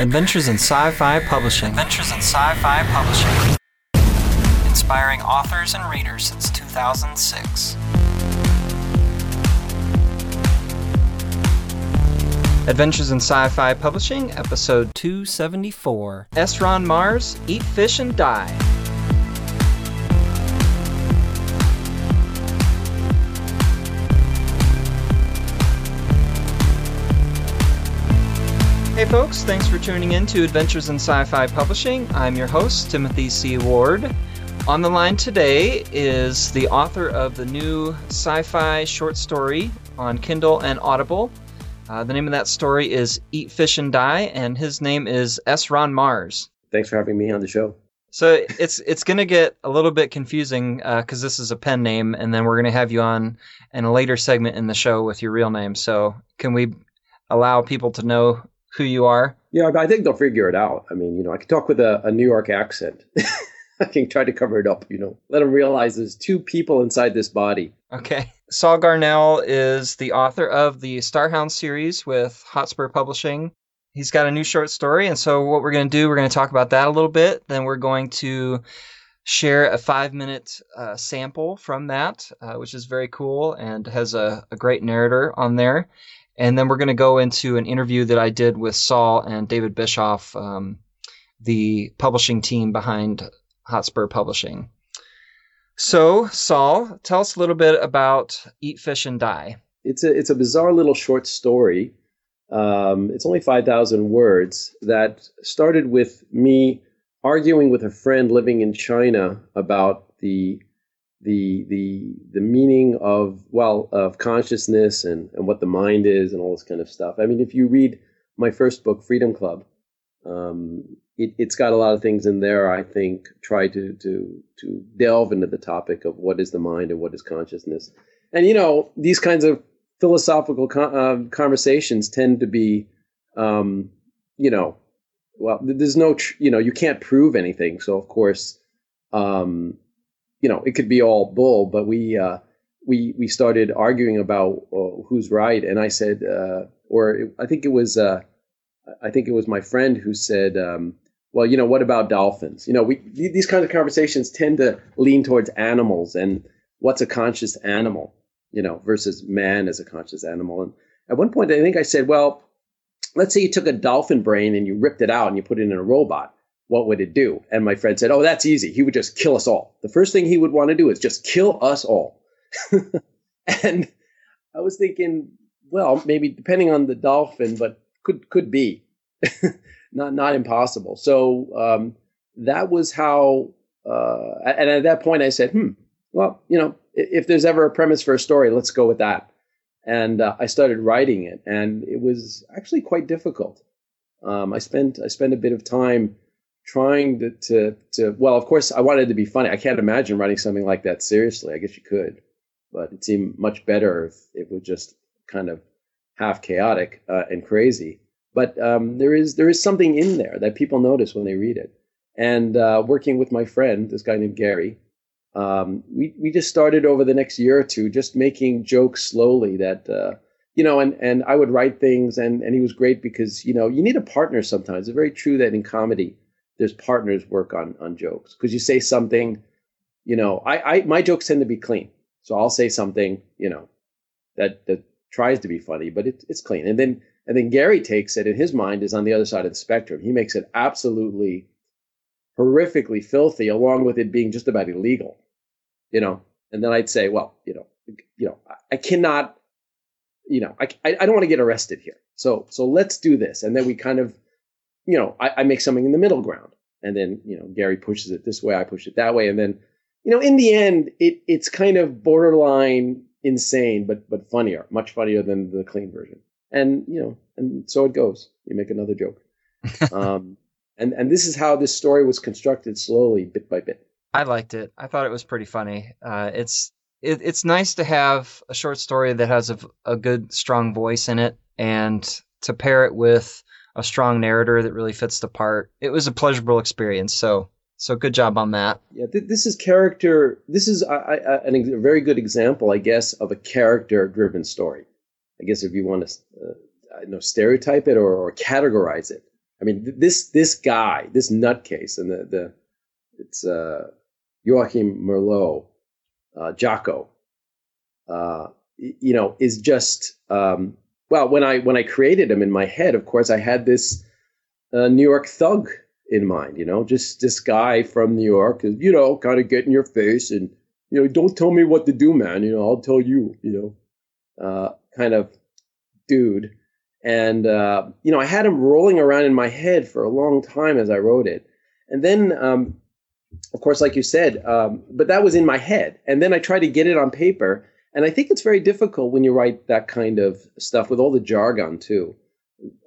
Adventures in Sci-Fi Publishing. Adventures in Sci-Fi Publishing. Inspiring authors and readers since 2006. Adventures in Sci-Fi Publishing, episode 274. S. Ron Mars, Eat Fish and Die. Folks, thanks for tuning in to Adventures in Sci-Fi Publishing. I'm your host, Timothy C. Ward. On the line today is the author of the new sci-fi short story on Kindle and Audible. Uh, the name of that story is Eat Fish and Die, and his name is S. Ron Mars. Thanks for having me on the show. So it's it's going to get a little bit confusing because uh, this is a pen name, and then we're going to have you on in a later segment in the show with your real name. So can we allow people to know who you are? Yeah, I think they'll figure it out. I mean, you know, I can talk with a, a New York accent. I can try to cover it up, you know, let them realize there's two people inside this body. Okay. Saul Garnell is the author of the Starhound series with Hotspur Publishing. He's got a new short story, and so what we're going to do, we're going to talk about that a little bit. Then we're going to share a five minute uh, sample from that, uh, which is very cool and has a, a great narrator on there. And then we're going to go into an interview that I did with Saul and David Bischoff, um, the publishing team behind Hotspur Publishing. So, Saul, tell us a little bit about Eat Fish and Die. It's a it's a bizarre little short story. Um, it's only five thousand words that started with me arguing with a friend living in China about the the the the meaning of well of consciousness and and what the mind is and all this kind of stuff. I mean, if you read my first book, Freedom Club, um, it, has got a lot of things in there. I think try to to to delve into the topic of what is the mind and what is consciousness. And you know, these kinds of philosophical con- uh, conversations tend to be, um, you know, well, there's no, tr- you know, you can't prove anything. So of course, um, you know, it could be all bull, but we uh, we we started arguing about uh, who's right, and I said, uh, or it, I think it was, uh, I think it was my friend who said, um, well, you know, what about dolphins? You know, we these kinds of conversations tend to lean towards animals and what's a conscious animal, you know, versus man as a conscious animal. And at one point, I think I said, well, let's say you took a dolphin brain and you ripped it out and you put it in a robot what would it do? And my friend said, Oh, that's easy. He would just kill us all. The first thing he would want to do is just kill us all. and I was thinking, well, maybe depending on the dolphin, but could could be not not impossible. So um, that was how. Uh, and at that point, I said, "Hmm, well, you know, if, if there's ever a premise for a story, let's go with that." And uh, I started writing it, and it was actually quite difficult. Um, I spent I spent a bit of time trying to, to, to, well, of course, I wanted to be funny. I can't imagine writing something like that seriously. I guess you could, but it seemed much better if it was just kind of half chaotic uh, and crazy. But um, there is there is something in there that people notice when they read it. And uh, working with my friend, this guy named Gary, um, we we just started over the next year or two, just making jokes slowly that. Uh, you know, and, and I would write things and, and he was great because, you know, you need a partner sometimes. It's very true that in comedy, there's partners work on on jokes because you say something, you know, I, I my jokes tend to be clean, so I'll say something, you know, that that tries to be funny, but it, it's clean, and then and then Gary takes it, and his mind is on the other side of the spectrum. He makes it absolutely horrifically filthy, along with it being just about illegal, you know. And then I'd say, well, you know, you know, I, cannot, you know, I, I don't want to get arrested here. So so let's do this, and then we kind of you know, I, I make something in the middle ground. And then, you know, Gary pushes it this way, I push it that way. And then, you know, in the end, it it's kind of borderline insane, but but funnier, much funnier than the clean version. And you know, and so it goes. You make another joke. um, and and this is how this story was constructed slowly, bit by bit. I liked it. I thought it was pretty funny. Uh, it's it, it's nice to have a short story that has a, a good, strong voice in it, and to pair it with a strong narrator that really fits the part. It was a pleasurable experience. So so good job on that. Yeah, th- this is character. This is a, a, a, very good example, I guess, of a character-driven story. I guess if you want to, uh, I know, stereotype it or, or categorize it, I mean, this this guy, this nutcase, and the the it's uh, Joachim Merlot, uh, Jocko, uh, you know, is just um, well. When I when I created him in my head, of course, I had this uh, New York thug in mind. You know, just this guy from New York, you know, kind of get in your face and you know, don't tell me what to do, man. You know, I'll tell you. You know, uh, kind of dude. And uh, you know, I had him rolling around in my head for a long time as I wrote it, and then. Um, of course, like you said, um, but that was in my head. And then I tried to get it on paper. And I think it's very difficult when you write that kind of stuff with all the jargon, too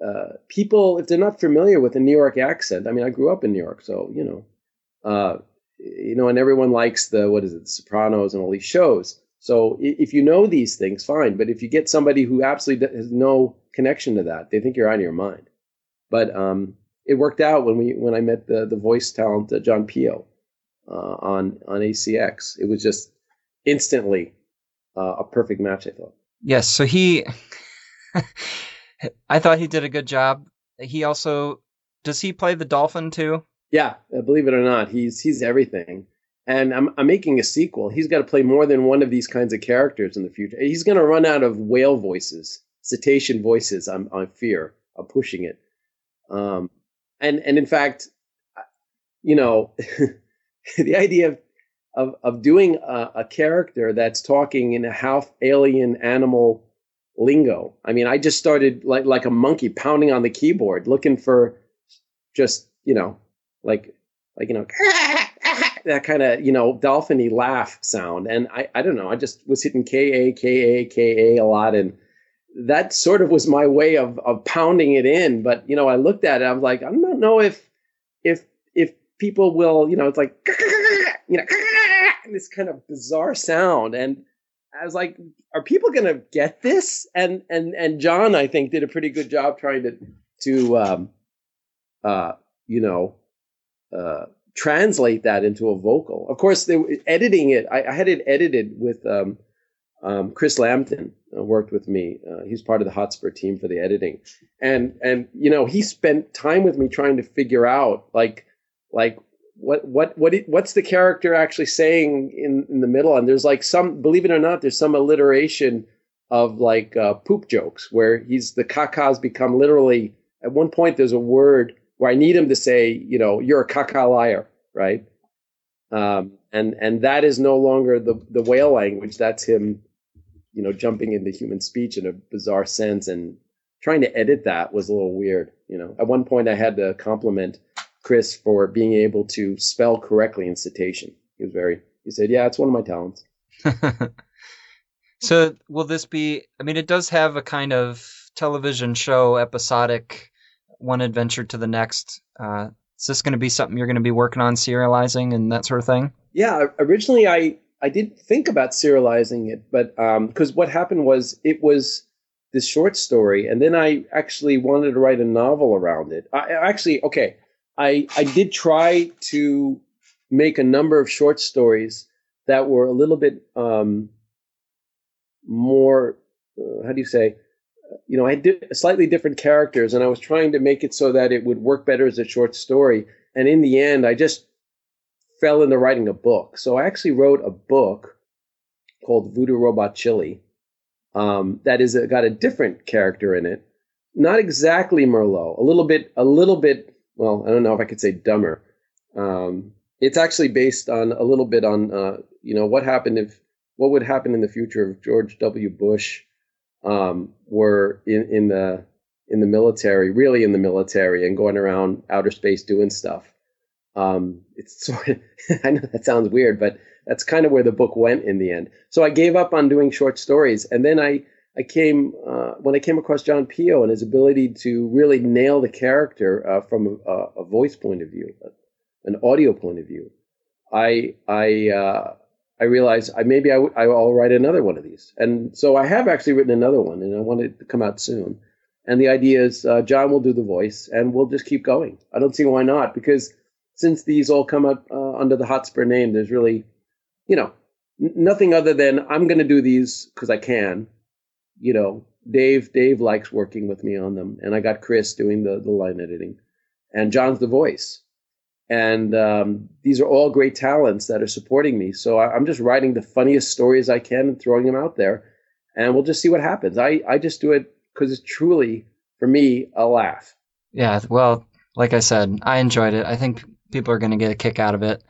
uh, people, if they're not familiar with the New York accent, I mean, I grew up in New York, so you know, uh, you know, and everyone likes the what is it, the Sopranos and all these shows. So if you know these things, fine. But if you get somebody who absolutely has no connection to that, they think you're out of your mind. But um, it worked out when we when I met the the voice talent uh, John Pio uh, on on ACX. It was just instantly uh, a perfect match. I thought. Yes. So he. I thought he did a good job. He also does he play the dolphin too? Yeah, uh, believe it or not, he's he's everything. And I'm I'm making a sequel. He's got to play more than one of these kinds of characters in the future. He's going to run out of whale voices, cetacean voices. I'm I fear. I'm pushing it. Um, and and in fact, you know, the idea of of, of doing a, a character that's talking in a half alien animal lingo. I mean, I just started like like a monkey pounding on the keyboard, looking for just you know, like like you know, that kind of you know dolphiny laugh sound. And I I don't know, I just was hitting K A K A K A a lot, and that sort of was my way of of pounding it in. But you know, I looked at it, I was like, I don't know if if if people will, you know, it's like you know, this kind of bizarre sound and I was like, are people going to get this? And and and John, I think, did a pretty good job trying to to um, uh, you know uh, translate that into a vocal. Of course, they, editing it, I, I, had it edited with um, um, Chris Lambton. Uh, worked with me. Uh, he's part of the Hotspur team for the editing, and and you know he spent time with me trying to figure out like like what what what what's the character actually saying in in the middle? And there's like some believe it or not there's some alliteration of like uh, poop jokes where he's the kakas become literally at one point there's a word where I need him to say you know you're a kaka liar right? Um, and and that is no longer the the whale language. That's him you know jumping into human speech in a bizarre sense and trying to edit that was a little weird you know? At one point I had to compliment Chris for being able to spell correctly in cetacean. He was very. He said, "Yeah, it's one of my talents." so, will this be? I mean, it does have a kind of television show, episodic, one adventure to the next. Uh, is this going to be something you're going to be working on serializing and that sort of thing? Yeah, originally I I did think about serializing it, but because um, what happened was it was this short story, and then I actually wanted to write a novel around it. I actually okay. I I did try to make a number of short stories that were a little bit um, more. Uh, how do you say? You know, I did slightly different characters, and I was trying to make it so that it would work better as a short story. And in the end, I just fell into writing a book. So I actually wrote a book called Voodoo Robot Chili. Um, that is a, got a different character in it, not exactly Merlot, a little bit, a little bit well, I don't know if I could say dumber. Um, it's actually based on a little bit on uh, you know what happened if what would happen in the future if George W. Bush um, were in, in the in the military, really in the military, and going around outer space doing stuff. Um, it's sort of, I know that sounds weird, but that's kind of where the book went in the end. So I gave up on doing short stories, and then I I came uh, when I came across John Pio and his ability to really nail the character uh, from a, a, voice point of view, an audio point of view. I I uh, I realized I maybe I w- I'll write another one of these, and so I have actually written another one, and I want it to come out soon. And the idea is uh, John will do the voice, and we'll just keep going. I don't see why not, because since these all come up uh, under the Hotspur name, there's really, you know, n- nothing other than I'm going to do these because I can you know, Dave Dave likes working with me on them, and I got Chris doing the the line editing. and John's the voice. And um, these are all great talents that are supporting me. So I, I'm just writing the funniest stories I can and throwing them out there, and we'll just see what happens. I, I just do it because it's truly, for me, a laugh. Yeah, well, like I said, I enjoyed it. I think people are going to get a kick out of it.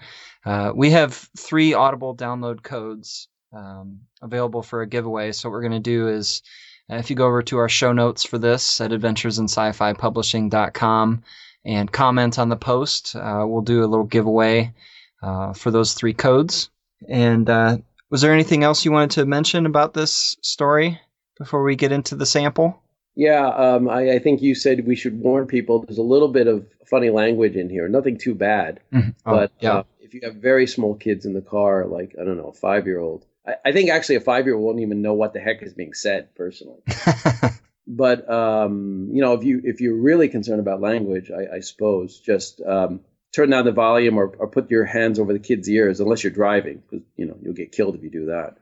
Uh, we have three Audible download codes um, available for a giveaway. So what we're going to do is, uh, if you go over to our show notes for this at adventuresinscifipublishing.com and comment on the post, uh, we'll do a little giveaway uh, for those three codes. And uh, was there anything else you wanted to mention about this story before we get into the sample? Yeah, um, I, I, think you said we should warn people. There's a little bit of funny language in here. Nothing too bad, mm-hmm. oh, but yeah. uh, if you have very small kids in the car, like I don't know, a five year old, I, I, think actually a five year old won't even know what the heck is being said personally. but um, you know, if you if you're really concerned about language, I, I suppose just um, turn down the volume or, or put your hands over the kid's ears, unless you're driving, because you know you'll get killed if you do that.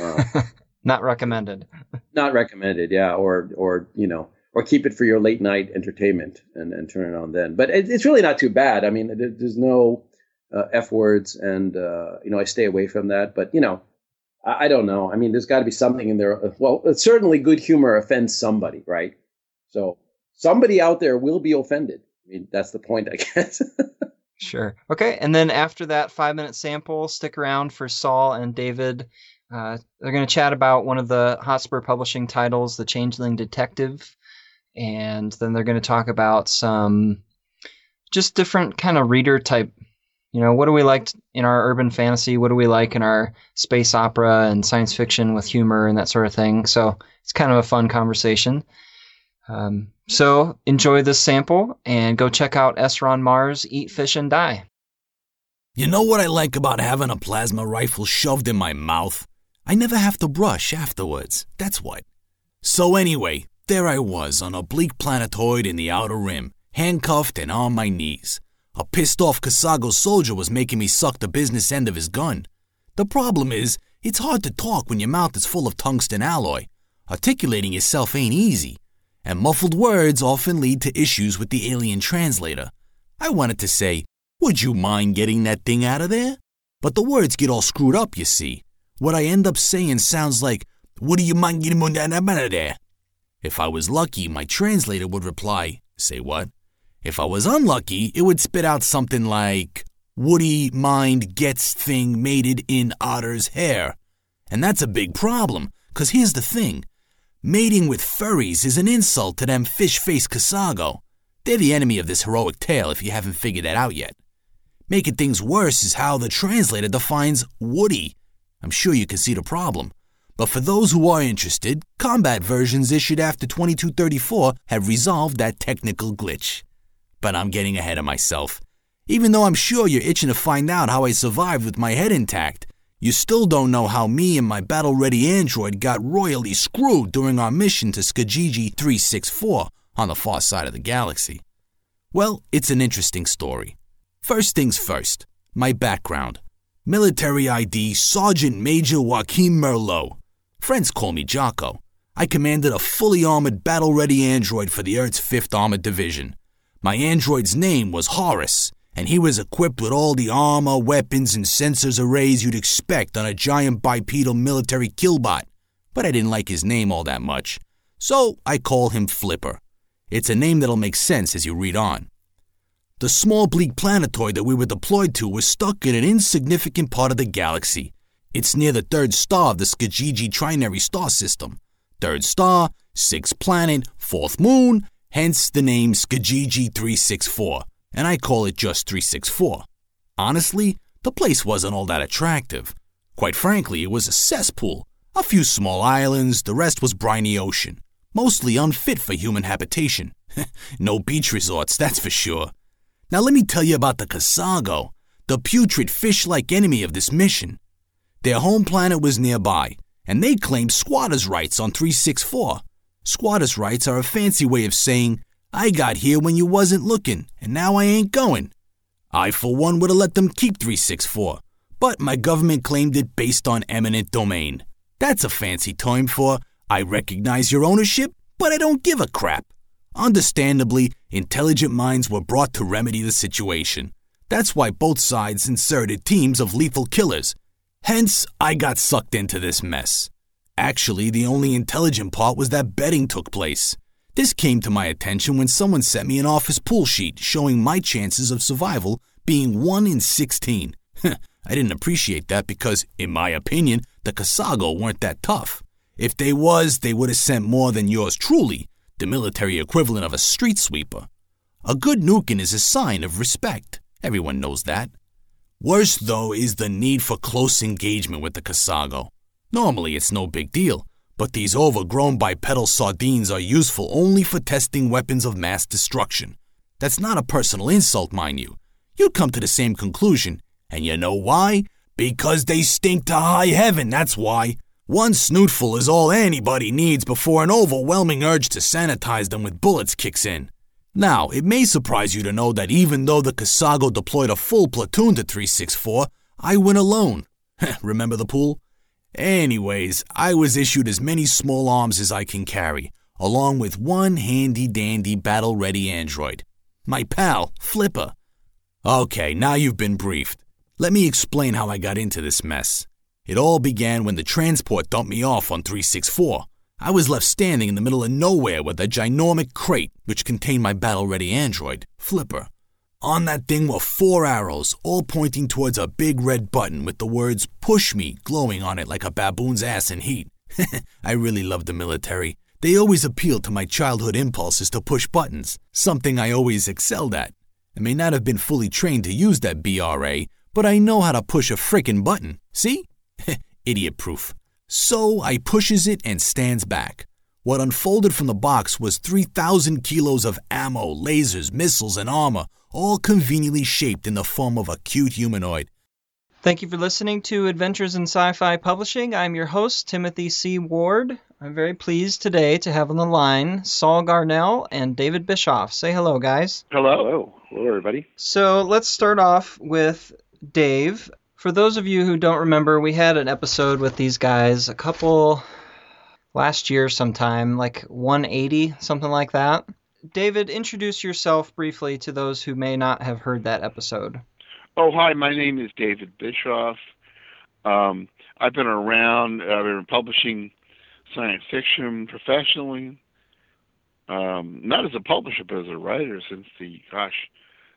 Uh, not recommended. not recommended, yeah. Or or you know, or keep it for your late night entertainment and, and turn it on then. But it, it's really not too bad. I mean, there's no uh, f words, and uh, you know, I stay away from that. But you know, I, don't know. I mean, there's got to be something in there. Well, certainly good humor offends somebody, right? So somebody out there will be offended. I mean, that's the point, I guess. sure. Okay. And then after that five minute sample, stick around for Saul and David uh, they're going to chat about one of the Hotspur Publishing titles, The Changeling Detective, and then they're going to talk about some just different kind of reader type. You know, what do we like in our urban fantasy? What do we like in our space opera and science fiction with humor and that sort of thing? So it's kind of a fun conversation. Um, so enjoy this sample and go check out S. Ron Mars Eat Fish and Die. You know what I like about having a plasma rifle shoved in my mouth? I never have to brush afterwards, that's what. So, anyway, there I was on a bleak planetoid in the outer rim, handcuffed and on my knees. A pissed off Kasago soldier was making me suck the business end of his gun. The problem is, it's hard to talk when your mouth is full of tungsten alloy. Articulating yourself ain't easy, and muffled words often lead to issues with the alien translator. I wanted to say, Would you mind getting that thing out of there? But the words get all screwed up, you see. What I end up saying sounds like, do you mind getting out of there? If I was lucky, my translator would reply, Say what? If I was unlucky, it would spit out something like, Woody mind gets thing mated in otter's hair. And that's a big problem, because here's the thing mating with furries is an insult to them fish faced Kasago. They're the enemy of this heroic tale if you haven't figured that out yet. Making things worse is how the translator defines Woody, I'm sure you can see the problem. But for those who are interested, combat versions issued after 2234 have resolved that technical glitch. But I'm getting ahead of myself. Even though I'm sure you're itching to find out how I survived with my head intact, you still don't know how me and my battle ready android got royally screwed during our mission to Skajiji 364 on the far side of the galaxy. Well, it's an interesting story. First things first, my background. Military ID Sergeant Major Joaquin Merlot. Friends call me Jocko. I commanded a fully armored battle ready android for the Earth's 5th Armored Division. My android's name was Horace, and he was equipped with all the armor, weapons, and sensors arrays you'd expect on a giant bipedal military killbot. But I didn't like his name all that much, so I call him Flipper. It's a name that'll make sense as you read on. The small bleak planetoid that we were deployed to was stuck in an insignificant part of the galaxy. It's near the third star of the Skajiji trinary star system. Third star, sixth planet, fourth moon, hence the name Skajiji 364, and I call it just 364. Honestly, the place wasn't all that attractive. Quite frankly, it was a cesspool. A few small islands, the rest was briny ocean, mostly unfit for human habitation. no beach resorts, that's for sure. Now let me tell you about the Kasago, the putrid fish-like enemy of this mission. Their home planet was nearby, and they claimed squatters' rights on 364. Squatters' rights are a fancy way of saying, I got here when you wasn't looking, and now I ain't going. I, for one, would have let them keep 364, but my government claimed it based on eminent domain. That's a fancy term for, I recognize your ownership, but I don't give a crap. Understandably, intelligent minds were brought to remedy the situation. That's why both sides inserted teams of lethal killers. Hence, I got sucked into this mess. Actually, the only intelligent part was that betting took place. This came to my attention when someone sent me an office pool sheet showing my chances of survival being 1 in 16. I didn't appreciate that because, in my opinion, the Kasago weren't that tough. If they was, they would have sent more than yours truly, the military equivalent of a street sweeper. A good nukin is a sign of respect. Everyone knows that. Worse, though, is the need for close engagement with the Kasago. Normally, it's no big deal, but these overgrown bipedal sardines are useful only for testing weapons of mass destruction. That's not a personal insult, mind you. You'd come to the same conclusion, and you know why? Because they stink to high heaven, that's why. One snootful is all anybody needs before an overwhelming urge to sanitize them with bullets kicks in. Now, it may surprise you to know that even though the Kasago deployed a full platoon to 364, I went alone. Remember the pool? Anyways, I was issued as many small arms as I can carry, along with one handy dandy battle ready android. My pal, Flipper. Okay, now you've been briefed. Let me explain how I got into this mess. It all began when the transport dumped me off on 364. I was left standing in the middle of nowhere with a ginormic crate which contained my battle ready android, Flipper. On that thing were four arrows, all pointing towards a big red button with the words Push Me glowing on it like a baboon's ass in heat. I really love the military. They always appealed to my childhood impulses to push buttons, something I always excelled at. I may not have been fully trained to use that BRA, but I know how to push a frickin' button. See? Idiot proof. So I pushes it and stands back. What unfolded from the box was 3,000 kilos of ammo, lasers, missiles, and armor, all conveniently shaped in the form of a cute humanoid. Thank you for listening to Adventures in Sci Fi Publishing. I'm your host, Timothy C. Ward. I'm very pleased today to have on the line Saul Garnell and David Bischoff. Say hello, guys. Hello. Hello. Hello, everybody. So let's start off with Dave. For those of you who don't remember, we had an episode with these guys a couple last year sometime, like 180, something like that. David, introduce yourself briefly to those who may not have heard that episode. Oh, hi. My name is David Bischoff. Um, I've been around, I've been publishing science fiction professionally, um, not as a publisher, but as a writer since the, gosh,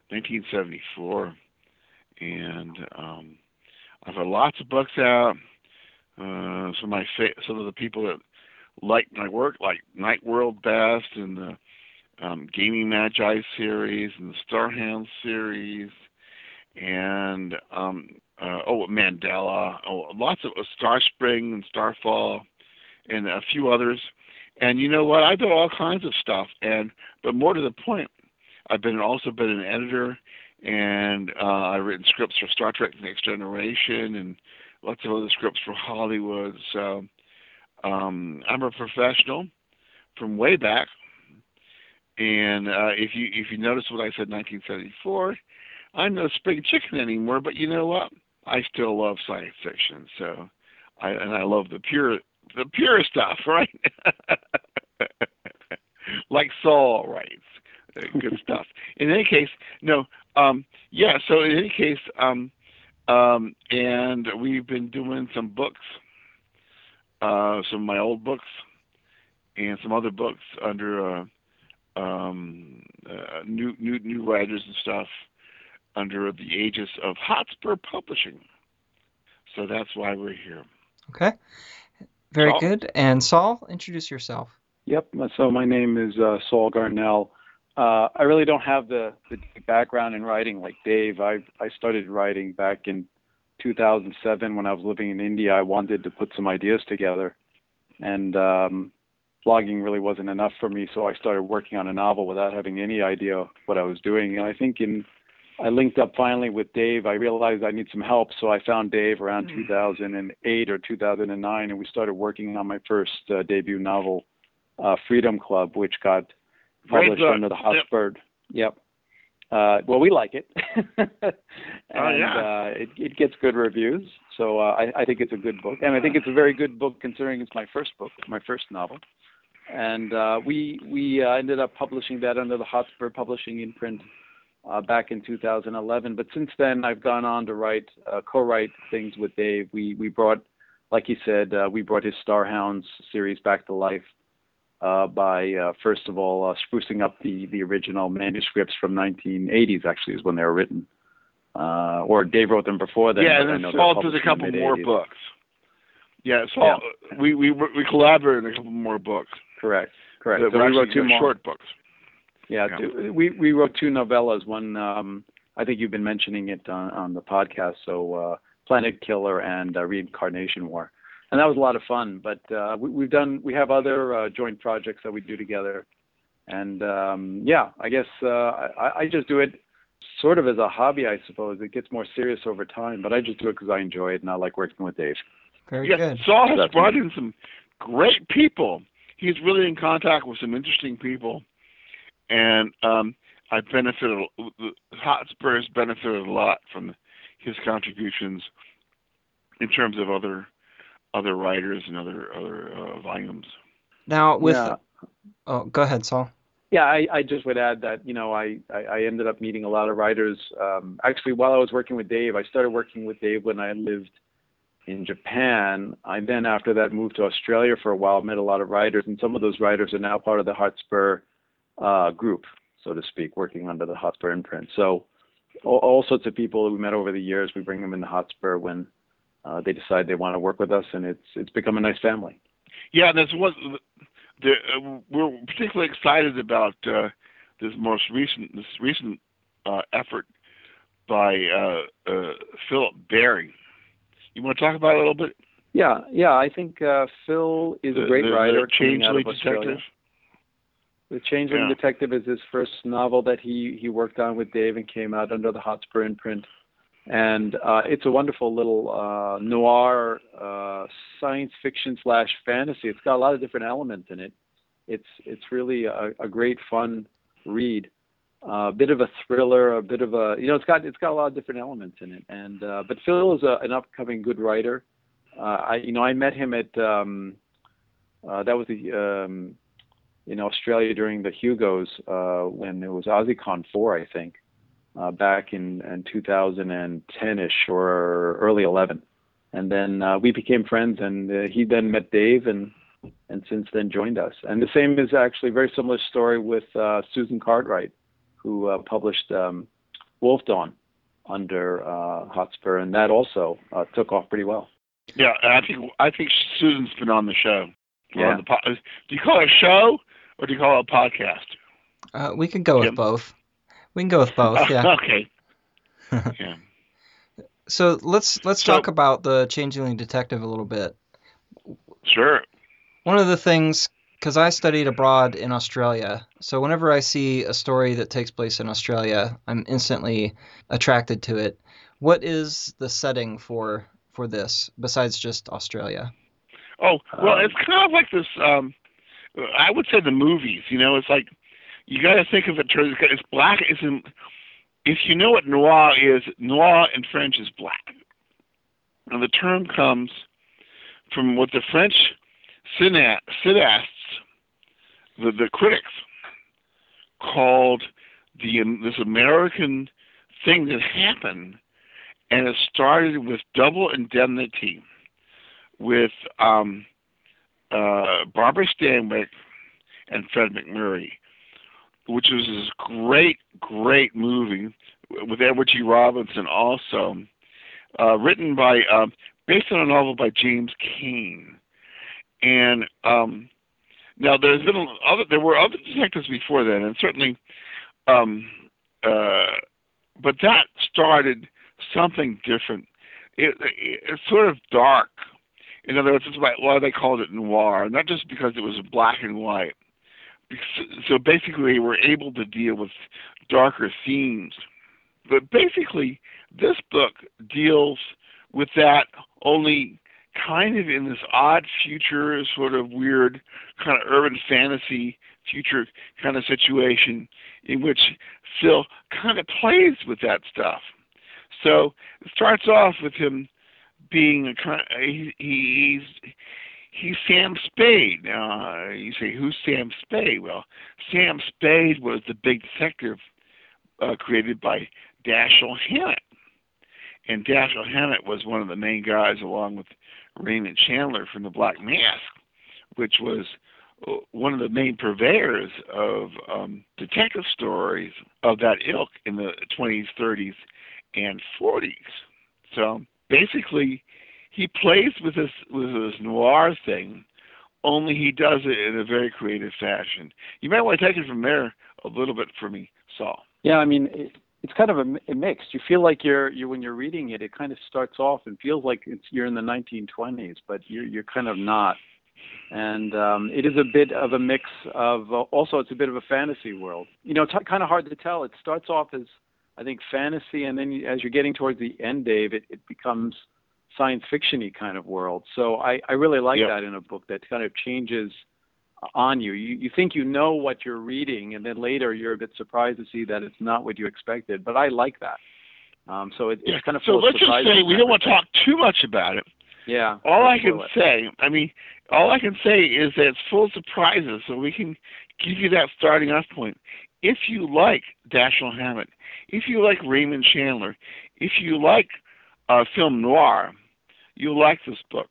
1974. And um, I've had lots of books out. Uh, some of my fa- some of the people that like my work, like Night World Best and the um, Gaming Magi series and the Starhound series, and um, uh, oh Mandala, oh lots of uh, Starspring and Starfall, and a few others. And you know what? I do all kinds of stuff, and but more to the point, I've been also been an editor and uh, I've written scripts for Star Trek: The Next Generation and lots of other scripts for Hollywood. So um, I'm a professional from way back. And uh, if you if you notice what I said, 1974, I'm no spring chicken anymore. But you know what? I still love science fiction. So I and I love the pure the pure stuff, right? like Saul writes. Good stuff. In any case, no, um, yeah. So in any case, um, um, and we've been doing some books, uh, some of my old books, and some other books under uh, um, uh, new new new writers and stuff under the aegis of Hotspur Publishing. So that's why we're here. Okay. Very Saul? good. And Saul, introduce yourself. Yep. So my name is uh, Saul Garnell. Uh, I really don't have the, the background in writing like Dave. I I started writing back in 2007 when I was living in India. I wanted to put some ideas together, and um, blogging really wasn't enough for me. So I started working on a novel without having any idea what I was doing. And I think in I linked up finally with Dave. I realized I need some help, so I found Dave around 2008 or 2009, and we started working on my first uh, debut novel, uh, Freedom Club, which got published under the Yep. Yep. Uh, well, we like it, and Oh, yeah. uh, it, it gets good reviews. So uh, I, I think it's a good book, and I think it's a very good book considering it's my first book, my first novel. And uh, we we uh, ended up publishing that under the Hotspur Publishing imprint uh, back in 2011. But since then, I've gone on to write uh, co-write things with Dave. We we brought, like he said, uh, we brought his Starhounds series back to life uh, by uh, first of all uh, sprucing up the the original manuscripts from 1980s. Actually, is when they were written, uh, or Dave wrote them before then. yeah, and then they're a published in the couple more books. Yeah, so Yeah. we we we collaborated on a couple more books. Correct, correct. So we wrote two more. short books. Yeah, Yeah. two- we we wrote two novellas. One, um, I think you've been mentioning it on, on the podcast. So, uh, Planet Killer and uh, Reincarnation War, and that was a lot of fun. But uh, we, we've done we have other uh, joint projects that we do together, and um, yeah, I guess uh, I, I just do it sort of as a hobby, I suppose. It gets more serious over time, but I just do it because I enjoy it and I like working with Dave. Very yeah, good. Saul has Definitely. brought in some great people. He's really in contact with some interesting people, and um, I benefited. The Hotspurs benefited a lot from his contributions in terms of other other writers and other other uh, volumes. Now with Yeah. oh, go ahead, Saul. Yeah, I, I just would add that you know I, I, I ended up meeting a lot of writers. Um, actually, while I was working with Dave, I started working with Dave when I lived in Japan. I then after that moved to Australia for a while, met a lot of writers, and some of those writers are now part of the Hotspur uh, group, so to speak, working under the Hotspur imprint. So all, all sorts of people we met over the years, we bring them in the Hotspur when uh, they decide they want to work with us, and it's it's become a nice family. Yeah, and there's one. Uh, we're particularly excited about uh, this most recent this recent uh, effort by uh, Philip Berry. You want to talk about it a little bit? Yeah, yeah, I think uh, Phil is a great the, writer. The Changeling. Detective. The Changeling Yeah. Detective is his first novel that he he worked on with Dave and came out under the Hotspur imprint. And uh, it's a wonderful little uh, noir uh, science fiction slash fantasy. It's got a lot of different elements in it. It's it's really a, a great fun read. A bit of a thriller, a bit of a you know it's got it's got a lot of different elements in it. And uh, but Phil is a, an upcoming good writer. Uh, I you know I met him at um, uh, that was the um, in Australia during the Hugos uh, when it was AussieCon 4, I think, uh, back in, in 2010ish or early 11. And then uh, we became friends, and uh, he then met Dave, and and since then joined us. And the same is actually a very similar story with uh, Susan Cartwright, who uh, published um, Wolf Dawn under uh, Hotspur, and that also uh, took off pretty well. Yeah, I think I think Susan's been on the show. Yeah. On the po- do you call it a show or do you call it a podcast? Uh, we can go with Jim? both. We can go with both. Yeah. okay. yeah. So let's let's So- talk about the Changeling Detective a little bit. Sure. One of the things, because I studied abroad in Australia, so whenever I see a story that takes place in Australia, I'm instantly attracted to it. What is the setting for for this besides just Australia? Oh well, Um, it's kind of like this. Um, I would say the movies. You know, it's like you got to think of it. It's black. It's in, if you know what noir is, noir in French is black, and the term comes from what the French cineasts, the the critics, called the um, this American thing that happened, and it started with double indemnity with um, uh, Barbara Stanwyck and Fred MacMurray, which was this great, great movie with Edward G. Robinson, also uh, written by, um, based on a novel by James Cain, and um, now there's been other, there were other detectives before then, and certainly, um, uh, but that started something different. It, it, it's sort of dark. In other words, that's why, why they called it noir, not just because it was black and white. So basically, they were able to deal with darker themes. But basically, this book deals with that only kind of in this odd future, sort of weird, kind of urban fantasy future kind of situation in which Phil kind of plays with that stuff. So it starts off with him being a kind he, he's he's Sam Spade. Uh, you say, who's Sam Spade? Well, Sam Spade was the big detective uh, created by Dashiell Hammett. And Dashiell Hammett was one of the main guys, along with Raymond Chandler from the Black Mask, which was uh, one of the main purveyors of um, detective stories of that ilk in the 20s, 30s, and 40s. So basically, he plays with this with this noir thing, only he does it in a very creative fashion. You might want to take it from there a little bit for me, Saul. Yeah, I mean, it's kind of a, a mix. You feel like you're you when you're reading it, it kind of starts off and feels like it's you're in the 1920s, but you're you're kind of not. And um, it is a bit of a mix of uh, also it's a bit of a fantasy world. You know, it's kind of hard to tell. It starts off as I think fantasy, and then as you're getting towards the end, Dave, it, it becomes science fictiony kind of world. So I, I really like that in a book that kind of changes on you. you. You think you know what you're reading, and then later you're a bit surprised to see that it's not what you expected. But I like that. Um, so it, yeah. it's kind of so let's just say we don't want to talk too much about it. Yeah. All I can say, I mean, all I can say is that it's full of surprises, so we can give you that starting off point. If you like Dashiell Hammett, if you like Raymond Chandler, if you like uh, film noir, you'll like this book.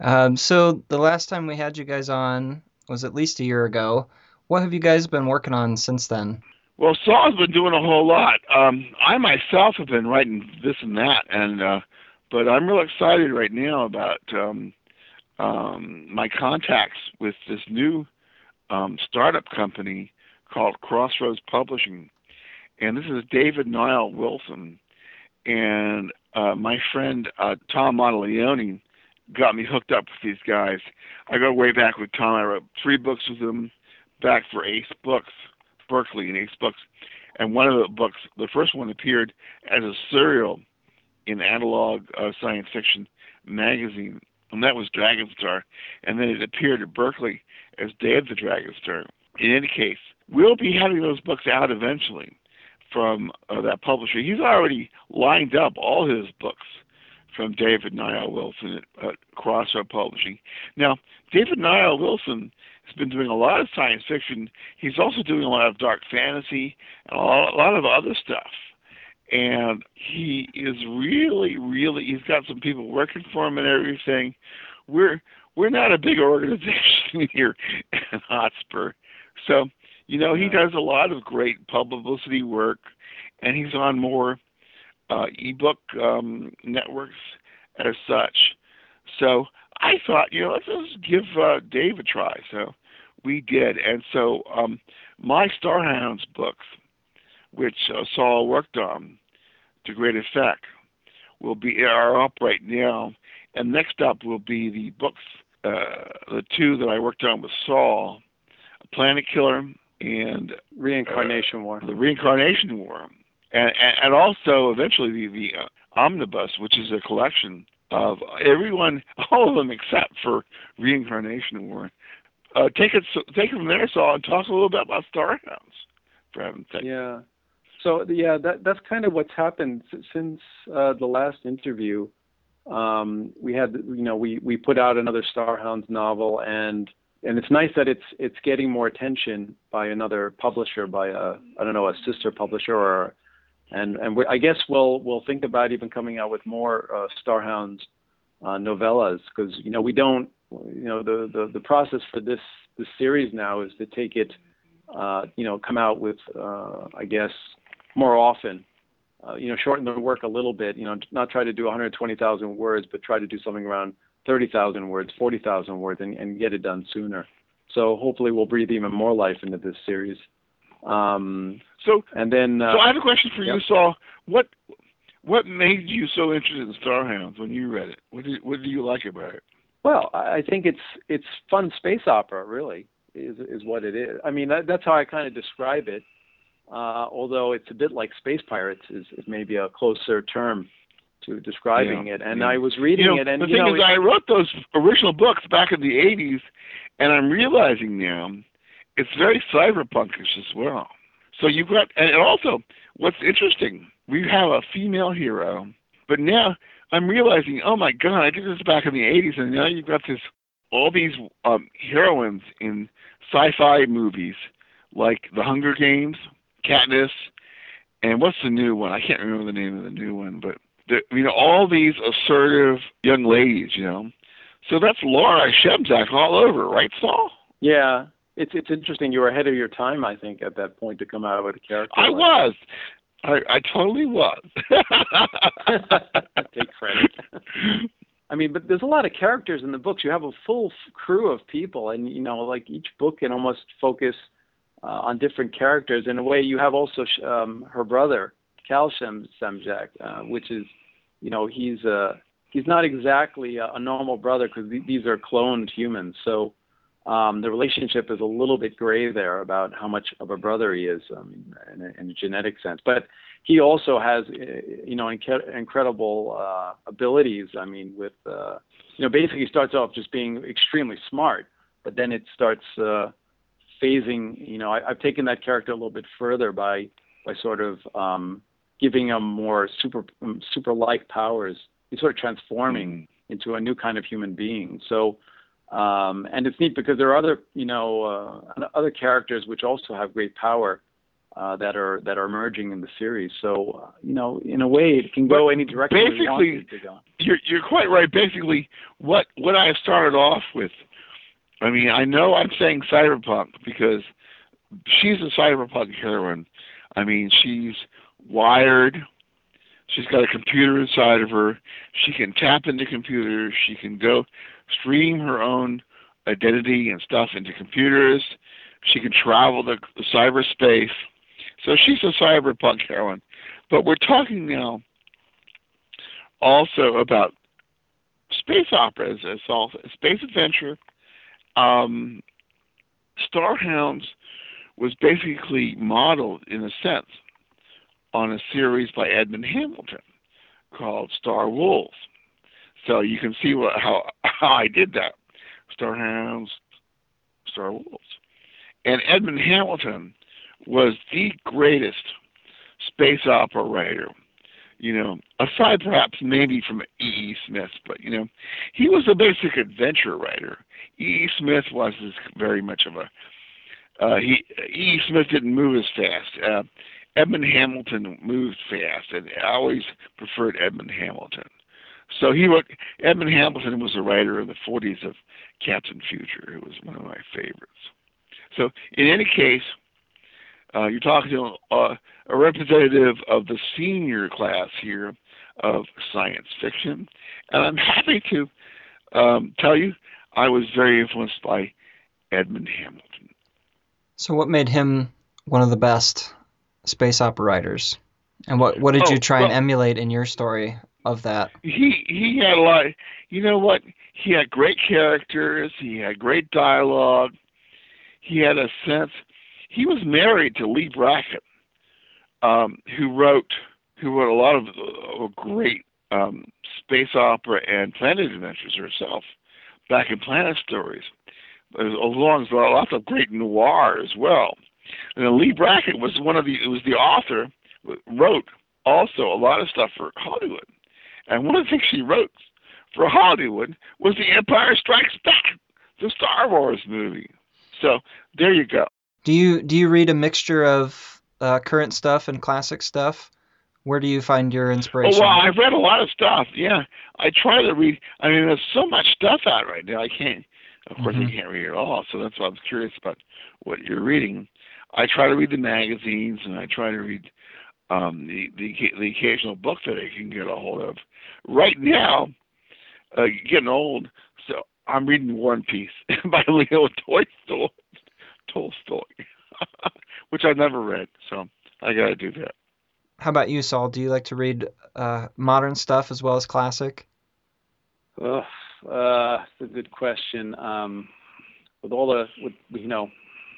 Um, so the last time we had you guys on was at least a year ago. What have you guys been working on since then? Well, Saul's been doing a whole lot. Um, I myself have been writing this and that, and uh, but I'm real excited right now about um, um, my contacts with this new um, startup company called Crossroads Publishing, and this is David Niall Wilson, and uh, my friend uh, Tom Monteleone got me hooked up with these guys. I go way back with Tom. I wrote three books with him back for Ace Books, Berkley and Ace Books. And one of the books, the first one appeared as a serial in Analog uh, Science Fiction magazine, and that was Dragonstar. And then it appeared at Berkley as Day of the Dragonstar. In any case, we'll be having those books out eventually from uh, that publisher. He's already lined up all his books from David Niall Wilson at, at Crossroad Publishing. Now, David Niall Wilson has been doing a lot of science fiction. He's also doing a lot of dark fantasy and a lot, a lot of other stuff. And he is really, really, he's got some people working for him and everything. We're we're not a big organization here in Hotspur, so you know he does a lot of great publicity work, and he's on more uh, ebook um, networks as such. So I thought, you know, let's just give uh, Dave a try. So we did, and so um, my Starhounds books, which uh, Saul worked on to great effect, will be are up right now, and next up will be the books, uh, the two that I worked on with Saul, Planet Killer and Reincarnation War. The Reincarnation War and, and also eventually the, the uh, omnibus, which is a collection of everyone, all of them except for Reincarnation War. Uh, take it, take it from there, Saul, and talk a little bit about Starhounds, for heaven's sake. Yeah. So yeah, that that's kind of what's happened since uh, the last interview. Um, we had, you know, we we put out another Starhounds novel, and and it's nice that it's it's getting more attention by another publisher, by a I don't know a sister publisher or and and I guess we'll we'll think about even coming out with more uh, Starhounds uh, novellas because you know we don't you know the, the the process for this this series now is to take it uh, you know come out with uh, I guess more often uh, you know shorten the work a little bit you know not try to do 120,000 words but try to do something around 30,000 words 40,000 words and, and get it done sooner. So hopefully we'll breathe even more life into this series um, so and then uh, so I have a question for yep. you, Saul. What what made you so interested in Starhounds when you read it? What did what do you like about it? Well, I think it's it's fun space opera, really, is is what it is. I mean, that, that's how I kind of describe it. Uh, although it's a bit like Space Pirates is, is maybe a closer term to describing yeah, it. And yeah. I was reading you know, it, and the thing know, is, I wrote those original books back in the '80s, and I'm realizing now it's very cyberpunkish as well. So you've got, and also, what's interesting, we have a female hero, but now I'm realizing, oh my God, I did this back in the 80s, and now you've got this all these um, heroines in sci-fi movies like The Hunger Games, Katniss, and what's the new one? I can't remember the name of the new one, but you know all these assertive young ladies, you know. So that's Laura Shemzak all over, right, Saul? Yeah, it's it's interesting. You were ahead of your time, I think, at that point to come out with a character. I like was. I, I totally was. Take credit. I mean, but there's a lot of characters in the books. You have a full crew of people, and you know, like each book can almost focus uh, on different characters. In a way, you have also sh- um, her brother, Cal Shem Semjak, uh, which is, you know, he's uh, he's not exactly a, a normal brother because th- these are cloned humans. So um, the relationship is a little bit gray there about how much of a brother he is um, in, a, in a genetic sense. But he also has, uh, you know, inc- incredible uh, abilities. I mean, with, uh, you know, basically he starts off just being extremely smart, but then it starts uh, phasing. You know, I, I've taken that character a little bit further by by sort of um, giving him more super um, super like powers. He's sort of transforming into a new kind of human being. So um, and it's neat because there are other, you know, uh, other characters which also have great power uh, that are that are emerging in the series. So, uh, you know, in a way, it can go But any direction basically- go. you're you're quite right. Basically, what what I started off with, I mean, I know I'm saying cyberpunk because she's a cyberpunk heroine. I mean, she's wired. She's got a computer inside of her. She can tap into computers. She can go stream her own identity and stuff into computers. She can travel the, the cyberspace. So she's a cyberpunk heroine. But we're talking now also about space operas as all space adventure. Um, Starhounds was basically modeled in a sense on a series by Edmund Hamilton called Star Wolves. So you can see what, how how I did that. Starhounds, Star Wolves, and Edmund Hamilton was the greatest space opera writer you know, aside perhaps maybe from E. E. Smith, but you know, he was a basic adventure writer. E. E. Smith was very much of a uh, he E. E. Smith didn't move as fast. Uh, Edmund Hamilton moved fast, and I always preferred Edmund Hamilton. So he wrote. Edmund Hamilton was a writer in the 40s of Captain Future, who was one of my favorites. So in any case, uh, you're talking to uh, a representative of the senior class here of science fiction, and I'm happy to um, tell you I was very influenced by Edmund Hamilton. So, what made him one of the best space opera writers? And what what did Oh, you try and well- emulate in your story of that? He he had a lot. You know what? He had great characters. He had great dialogue. He had a sense. He was married to Leigh Brackett, um, who wrote who wrote a lot of uh, great um, space opera and planet adventures herself, back in Planet Stories, as long as lots of great noir as well. And Leigh Brackett was one of the was the author, wrote also a lot of stuff for Hollywood. And one of the things she wrote for Hollywood was The Empire Strikes Back, the Star Wars movie. So there you go. Do you do you read a mixture of uh, current stuff and classic stuff? Where do you find your inspiration? Oh well, I've read a lot of stuff. Yeah, I try to read. I mean, there's so much stuff out right now. I can't. Of course, Mhm. I can't read it all. So that's why I'm curious about what you're reading. I try to read the magazines, and I try to read um, the, the the occasional book that I can get a hold of. Right now, uh, getting old, so I'm reading War and Peace by Leo Tolstoy, Tolstoy, which I've never read. So I got to do that. How about you, Saul? Do you like to read uh, modern stuff as well as classic? Ugh, uh, it's a good question. Um, with all the, with you know,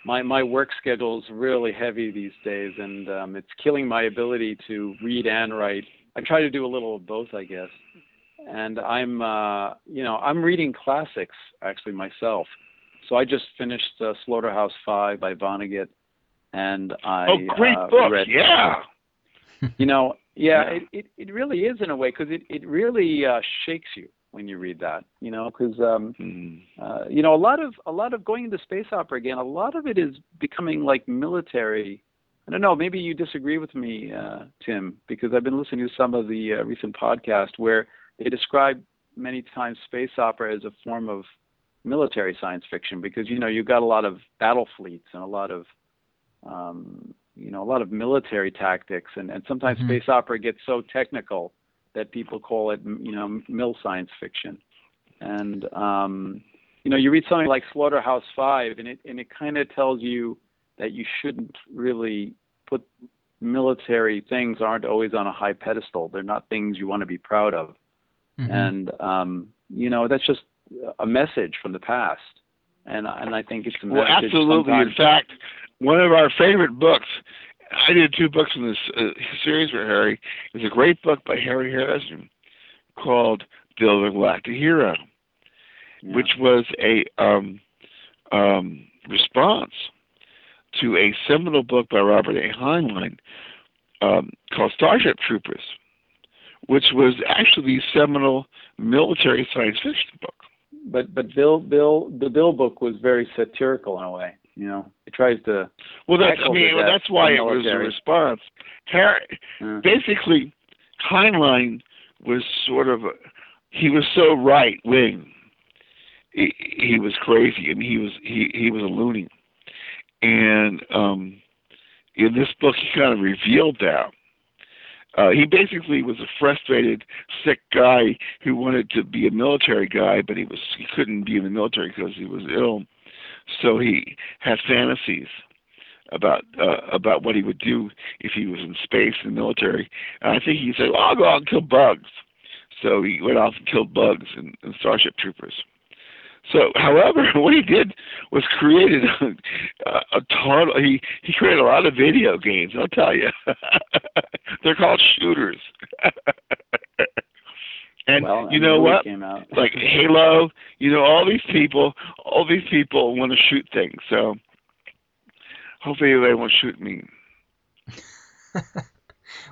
my my work schedule is really heavy these days, and um, it's killing my ability to read and write. I try to do a little of both, I guess. And I'm, uh, you know, I'm reading classics actually myself. So I just finished uh, Slaughterhouse Five by Vonnegut, and I oh, great uh, book! read Yeah. you know yeah, Yeah. It, it it really is in a way because it it really uh shakes you when you read that. You know, because um, Mm. uh, you know a lot of a lot of going into space opera again. A lot of it is becoming like military. I don't know. Maybe you disagree with me, uh, Tim, because I've been listening to some of the uh, recent podcasts where they describe many times space opera as a form of military science fiction because you know you've got a lot of battle fleets and a lot of um, you know a lot of military tactics and, and sometimes Mhm. space opera gets so technical that people call it you know mil science fiction and um, you know you read something like Slaughterhouse Five and it and it kind of tells you that you shouldn't really put military things aren't always on a high pedestal they're not things you want to be proud of Mhm. and um, you know that's just a message from the past, and and I think it's a Well, message. absolutely. In fact, one of our favorite books. I did two books in this uh, series for Harry. It's a great book by Harry Harrison called Bill the Galactic Hero, yeah. which was a um, um, response to a seminal book by Robert A. Heinlein um, called Starship Troopers, which was actually the seminal military science fiction book. but but Bill Bill the Bill book was very satirical in a way. You know, it tries to. Well, that's I mean to death that's why it was a response. Harry, Uh, basically, Heinlein was sort of a, he was so right wing. He, he was crazy. I mean, he was he he was a loony, and um, in this book, he kind of revealed that. Uh, he basically was a frustrated, sick guy who wanted to be a military guy, but he was he couldn't be in the military because he was ill. So he had fantasies about uh, about what he would do if he was in space in the military. And I think he said, well, "I'll go out and kill bugs." So he went off and killed bugs and, and Starship Troopers. So, however, what he did was created a, a total. He he created a lot of video games. I'll tell you, they're called shooters. And well, you know what? Came out. like Halo, you know, all these people, all these people want to shoot things. So hopefully they won't shoot me.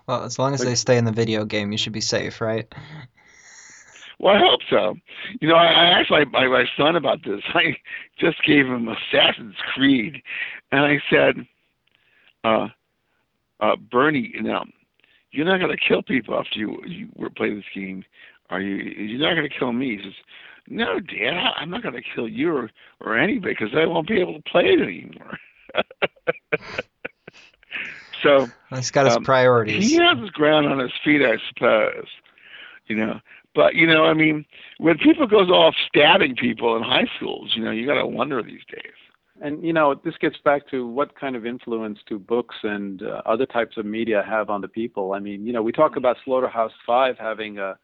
well, as long as they stay in the video game, you should be safe, right? Well, I hope so. You know, I, I asked my, my my son about this. I just gave him Assassin's Creed, and I said, uh, uh, Bernie, now you're not going to kill people after you you were playing this game, are you? You're not going to kill me. He says, No, Dad, I- I'm not going to kill you or or anybody because I won't be able to play it anymore. so He's got his Um, priorities. he has his ground on his feet, I suppose. You know, but you know, I mean, when people goes off stabbing people in high schools, you know, you got to wonder these days. And you know, this gets back to what kind of influence do books and uh, other types of media have on the people. I mean, you know, we talk about Slaughterhouse Five having a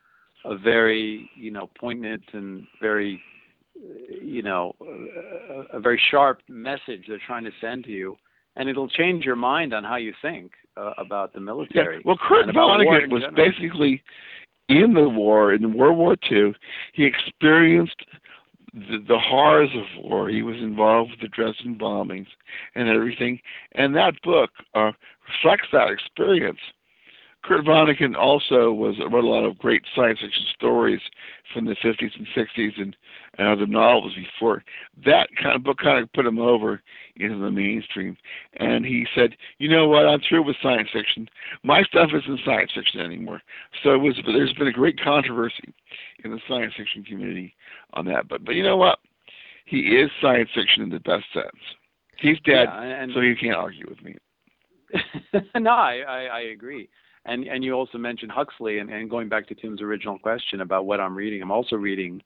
a very you know poignant and very you know a, a very sharp message they're trying to send to you, and it'll change your mind on how you think uh, about the Yeah. military. Well, Kurt Vonnegut was general. basically in the war in World War II. He experienced the, the horrors of war. He was involved with the Dresden bombings and everything, and that book uh, reflects that experience. Kurt Vonnegut also was wrote a lot of great science fiction stories from the 50s and 60s and, and other novels before. That kind of book kind of put him over into the mainstream. And he said, "You know what? I'm through with science fiction. My stuff isn't science fiction anymore." So it was. There's been a great controversy in the science fiction community on that. But but you know what? He is science fiction in the best sense. He's dead, Yeah, and, so you can't argue with me. no, I, I, I agree. And and you also mentioned Huxley, and, and going back to Tim's original question about what I'm reading, I'm also reading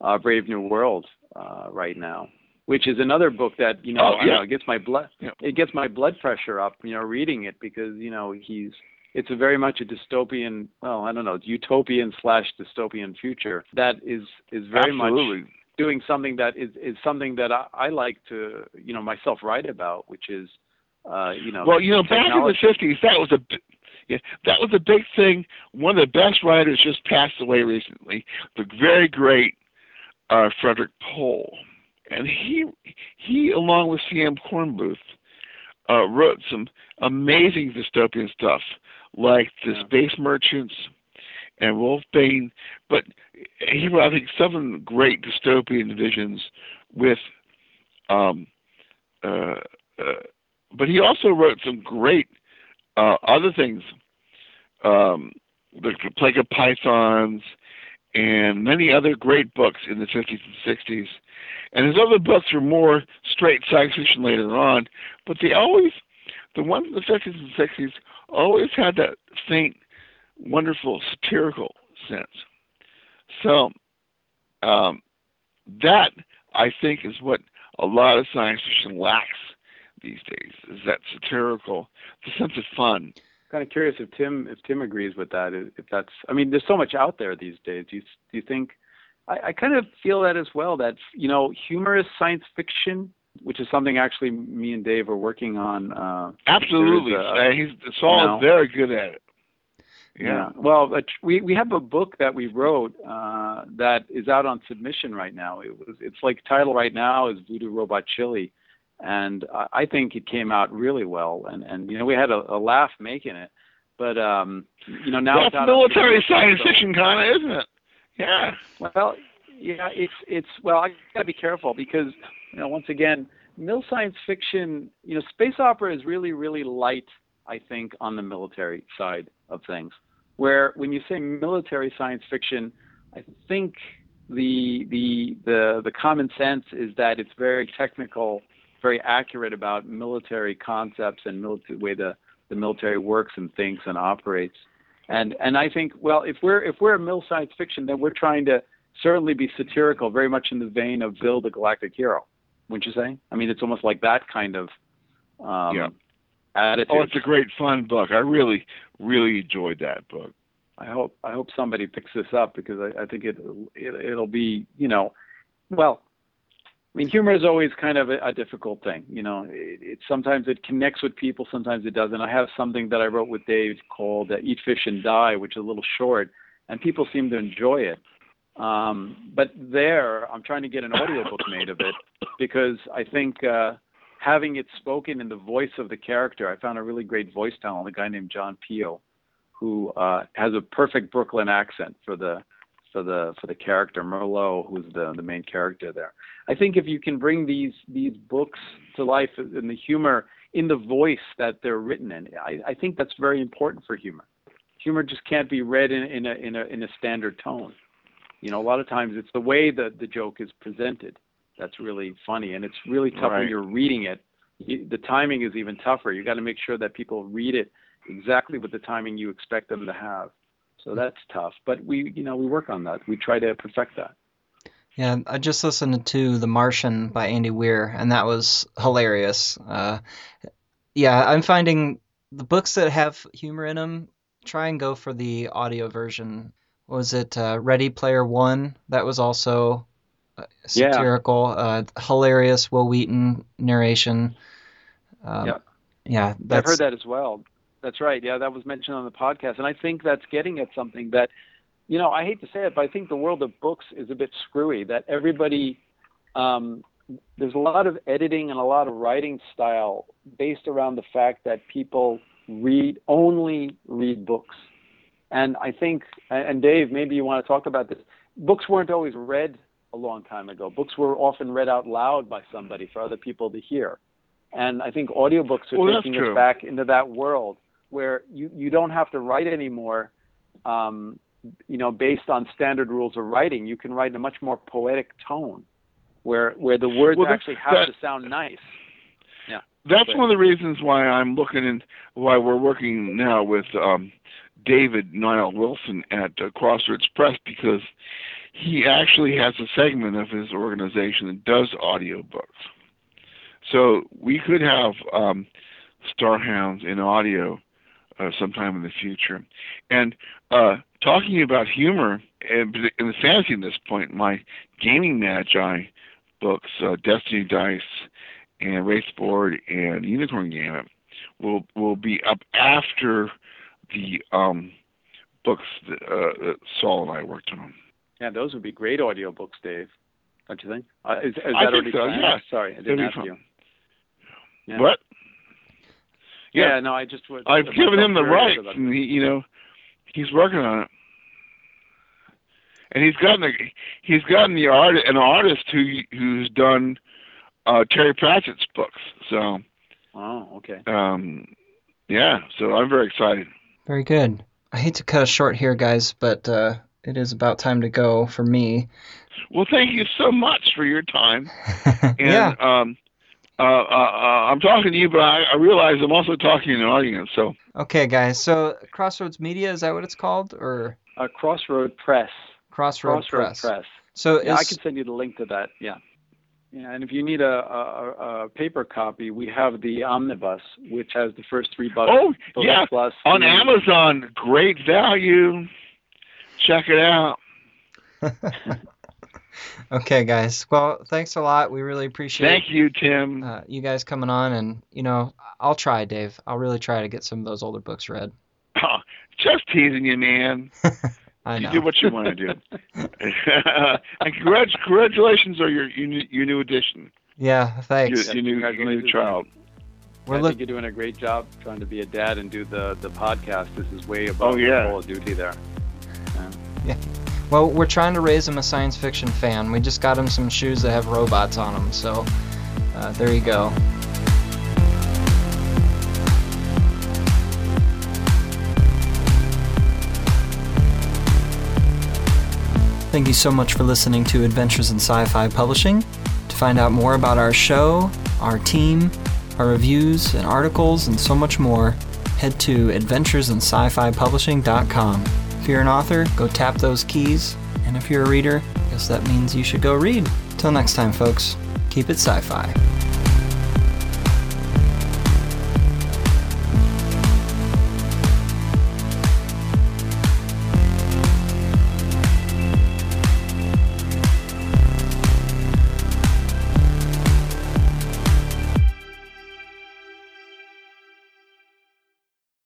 uh, Brave New World uh, right now, which is another book that you know, Oh, I yeah. know it gets my blood Yeah. it gets my blood pressure up, you know, reading it because you know he's it's a very much a dystopian, well, I don't know, utopian slash dystopian future that is is very much doing something that is is something that I, I like to you know myself write about, which is uh, you know Well, you know, back in the fifties, that was a yeah, that was a big thing. One of the best writers just passed away recently, the very great uh, Frederik Pohl, and he he, along with C.M. Kornbluth, uh, wrote some amazing dystopian stuff, like the. Space Merchants and Wolfbane. But he wrote, I think, seven great dystopian divisions with. Um, uh, uh, but he also wrote some great uh, other things, um, the Plague of Pythons, and many other great books in the 50s and 60s. And his other books were more straight science fiction later on, but they always, the ones in the 50s and 60s, always had that faint, wonderful satirical sense. So um, that I think is what a lot of science fiction lacks these days is that satirical, the sense of fun. Kind of curious if Tim if Tim agrees with that. If that's, I mean, there's so much out there these days. Do you do you think? I, I kind of feel that as well. That you know, humorous science fiction, which is something actually me and Dave are working on. Uh, Absolutely, a, uh, he's Saul you know, is very good at it. Yeah. yeah. Well, we we have a book that we wrote uh, that is out on submission right now. It was it's like title right now is Voodoo Robot Chili, and I think it came out really well. And and you know we had a, a laugh making it, but um, you know now that's military science fiction kind of, isn't it? Yeah. Well, yeah, it's it's well I got to be careful because you know once again, mil science fiction, you know, space opera is really really light. I think on the military side of things where when you say military science fiction, I think the the the the common sense is that it's very technical, very accurate about military concepts and military way the the military works and thinks and operates. And and I think well if we're if we're a mil science fiction then we're trying to certainly be satirical, very much in the vein of Bill the Galactic Hero. Wouldn't you say? I mean it's almost like that kind of um, yeah attitude. Oh, it's a great fun book. I really, really enjoyed that book. I hope I hope somebody picks this up because I, I think it, it it'll be you know, well, I mean humor is always kind of a, a difficult thing. You know, it, it sometimes it connects with people, sometimes it doesn't. I have something that I wrote with Dave called uh, "Eat Fish and Die," which is a little short, and people seem to enjoy it. Um, but there, I'm trying to get an audiobook made of it because I think. Uh, having it spoken in the voice of the character, I found a really great voice talent, a guy named John Peel, who uh, has a perfect Brooklyn accent for the for the for the character Merlot, who's the the main character there. I think if you can bring these these books to life in the humor in the voice that they're written in, I, I think that's very important for humor. Humor just can't be read in, in a in a in a standard tone. You know, a lot of times it's the way that the joke is presented that's really funny, and it's really tough right. when you're reading it. You, the timing is even tougher. You got to make sure that people read it exactly with the timing you expect them to have. So that's tough, but we, you know, we work on that. We try to perfect that. Yeah, I just listened to The Martian by Andy Weir, and that was hilarious. Uh, yeah, I'm finding the books that have humor in them, try and go for the audio version. was it uh, Ready Player One? That was also uh, satirical, yeah. uh, hilarious Wil Wheaton narration. Um, yeah, yeah, I've heard that as well. That's right. Yeah, that was mentioned on the podcast, and I think that's getting at something that, you know, I hate to say it, but I think the world of books is a bit screwy. That everybody, um, there's a lot of editing and a lot of writing style based around the fact that people read only read books, and I think, and Dave, maybe you want to talk about this. Books weren't always read a long time ago. Books were often read out loud by somebody for other people to hear. And I think audiobooks are well, taking us back into that world where you, you don't have to write anymore, um, you know, based on standard rules of writing. You can write in a much more poetic tone, where where the words well, actually have that, to sound nice. Yeah. That's one of the reasons why I'm looking in, why we're working now with um, David Niall Wilson at uh, Crossroads Press because he actually has a segment of his organization that does audiobooks. So we could have um, Starhounds in audio uh, sometime in the future. And uh, talking about humor and in the fantasy at this point, my gaming magi books, uh, Destiny Dice and Wraithboard and Unicorn Gambit, will will be up after the um, books that, uh, that Saul and I worked on. Yeah, those would be great audiobooks, Dave. Don't you think? Uh, is, is I think already so, planned? yeah. Sorry, I didn't ask fun. you. Yeah. What? Yeah, no, I just would. I've given him the curious rights, and he, you know, he's working on it. and he's gotten a, he's gotten the art an artist who who's done uh, Terry Pratchett's books. So, oh, okay. Um, yeah, so I'm very excited. Very good. I hate to cut us short here, guys, but uh, it is about time to go for me. Well, thank you so much for your time. and, yeah. Um, uh, uh, uh, I'm talking to you, but I, I, realize I'm also talking to an audience. So. Okay, guys. So Crossroads Media is that what it's called, or? Uh, Crossroad Press. Crossroad, Crossroad Press. Press. So yeah, is... I can send you the link to that. Yeah. Yeah, and if you need a, a, a, paper copy, we have the omnibus, which has the first three books. Oh, yeah, plus on Amazon, great value. Check it out. okay, guys. Well, thanks a lot. We really appreciate. Thank you, Tim. Uh, you guys coming on, and you know, I'll try, Dave. I'll really try to get some of those older books read. Oh, just teasing you, man. I know. You do what you want to do. and congrats, congratulations on your your new edition. Yeah, thanks. Your, your new, your new child. We're I look- think you're doing a great job trying to be a dad and do the, the podcast. This is way above oh, yeah. the whole duty there. Yeah. yeah. Well, we're trying to raise him a science fiction fan. We just got him some shoes that have robots on them, so uh, there you go. Thank you so much for listening to Adventures in Sci Fi Publishing. To find out more about our show, our team, our reviews and articles, and so much more, head to adventuresinscifipublishing.com. If you're an author, go tap those keys. And if you're a reader, I guess that means you should go read. Till next time, folks, keep it sci fi.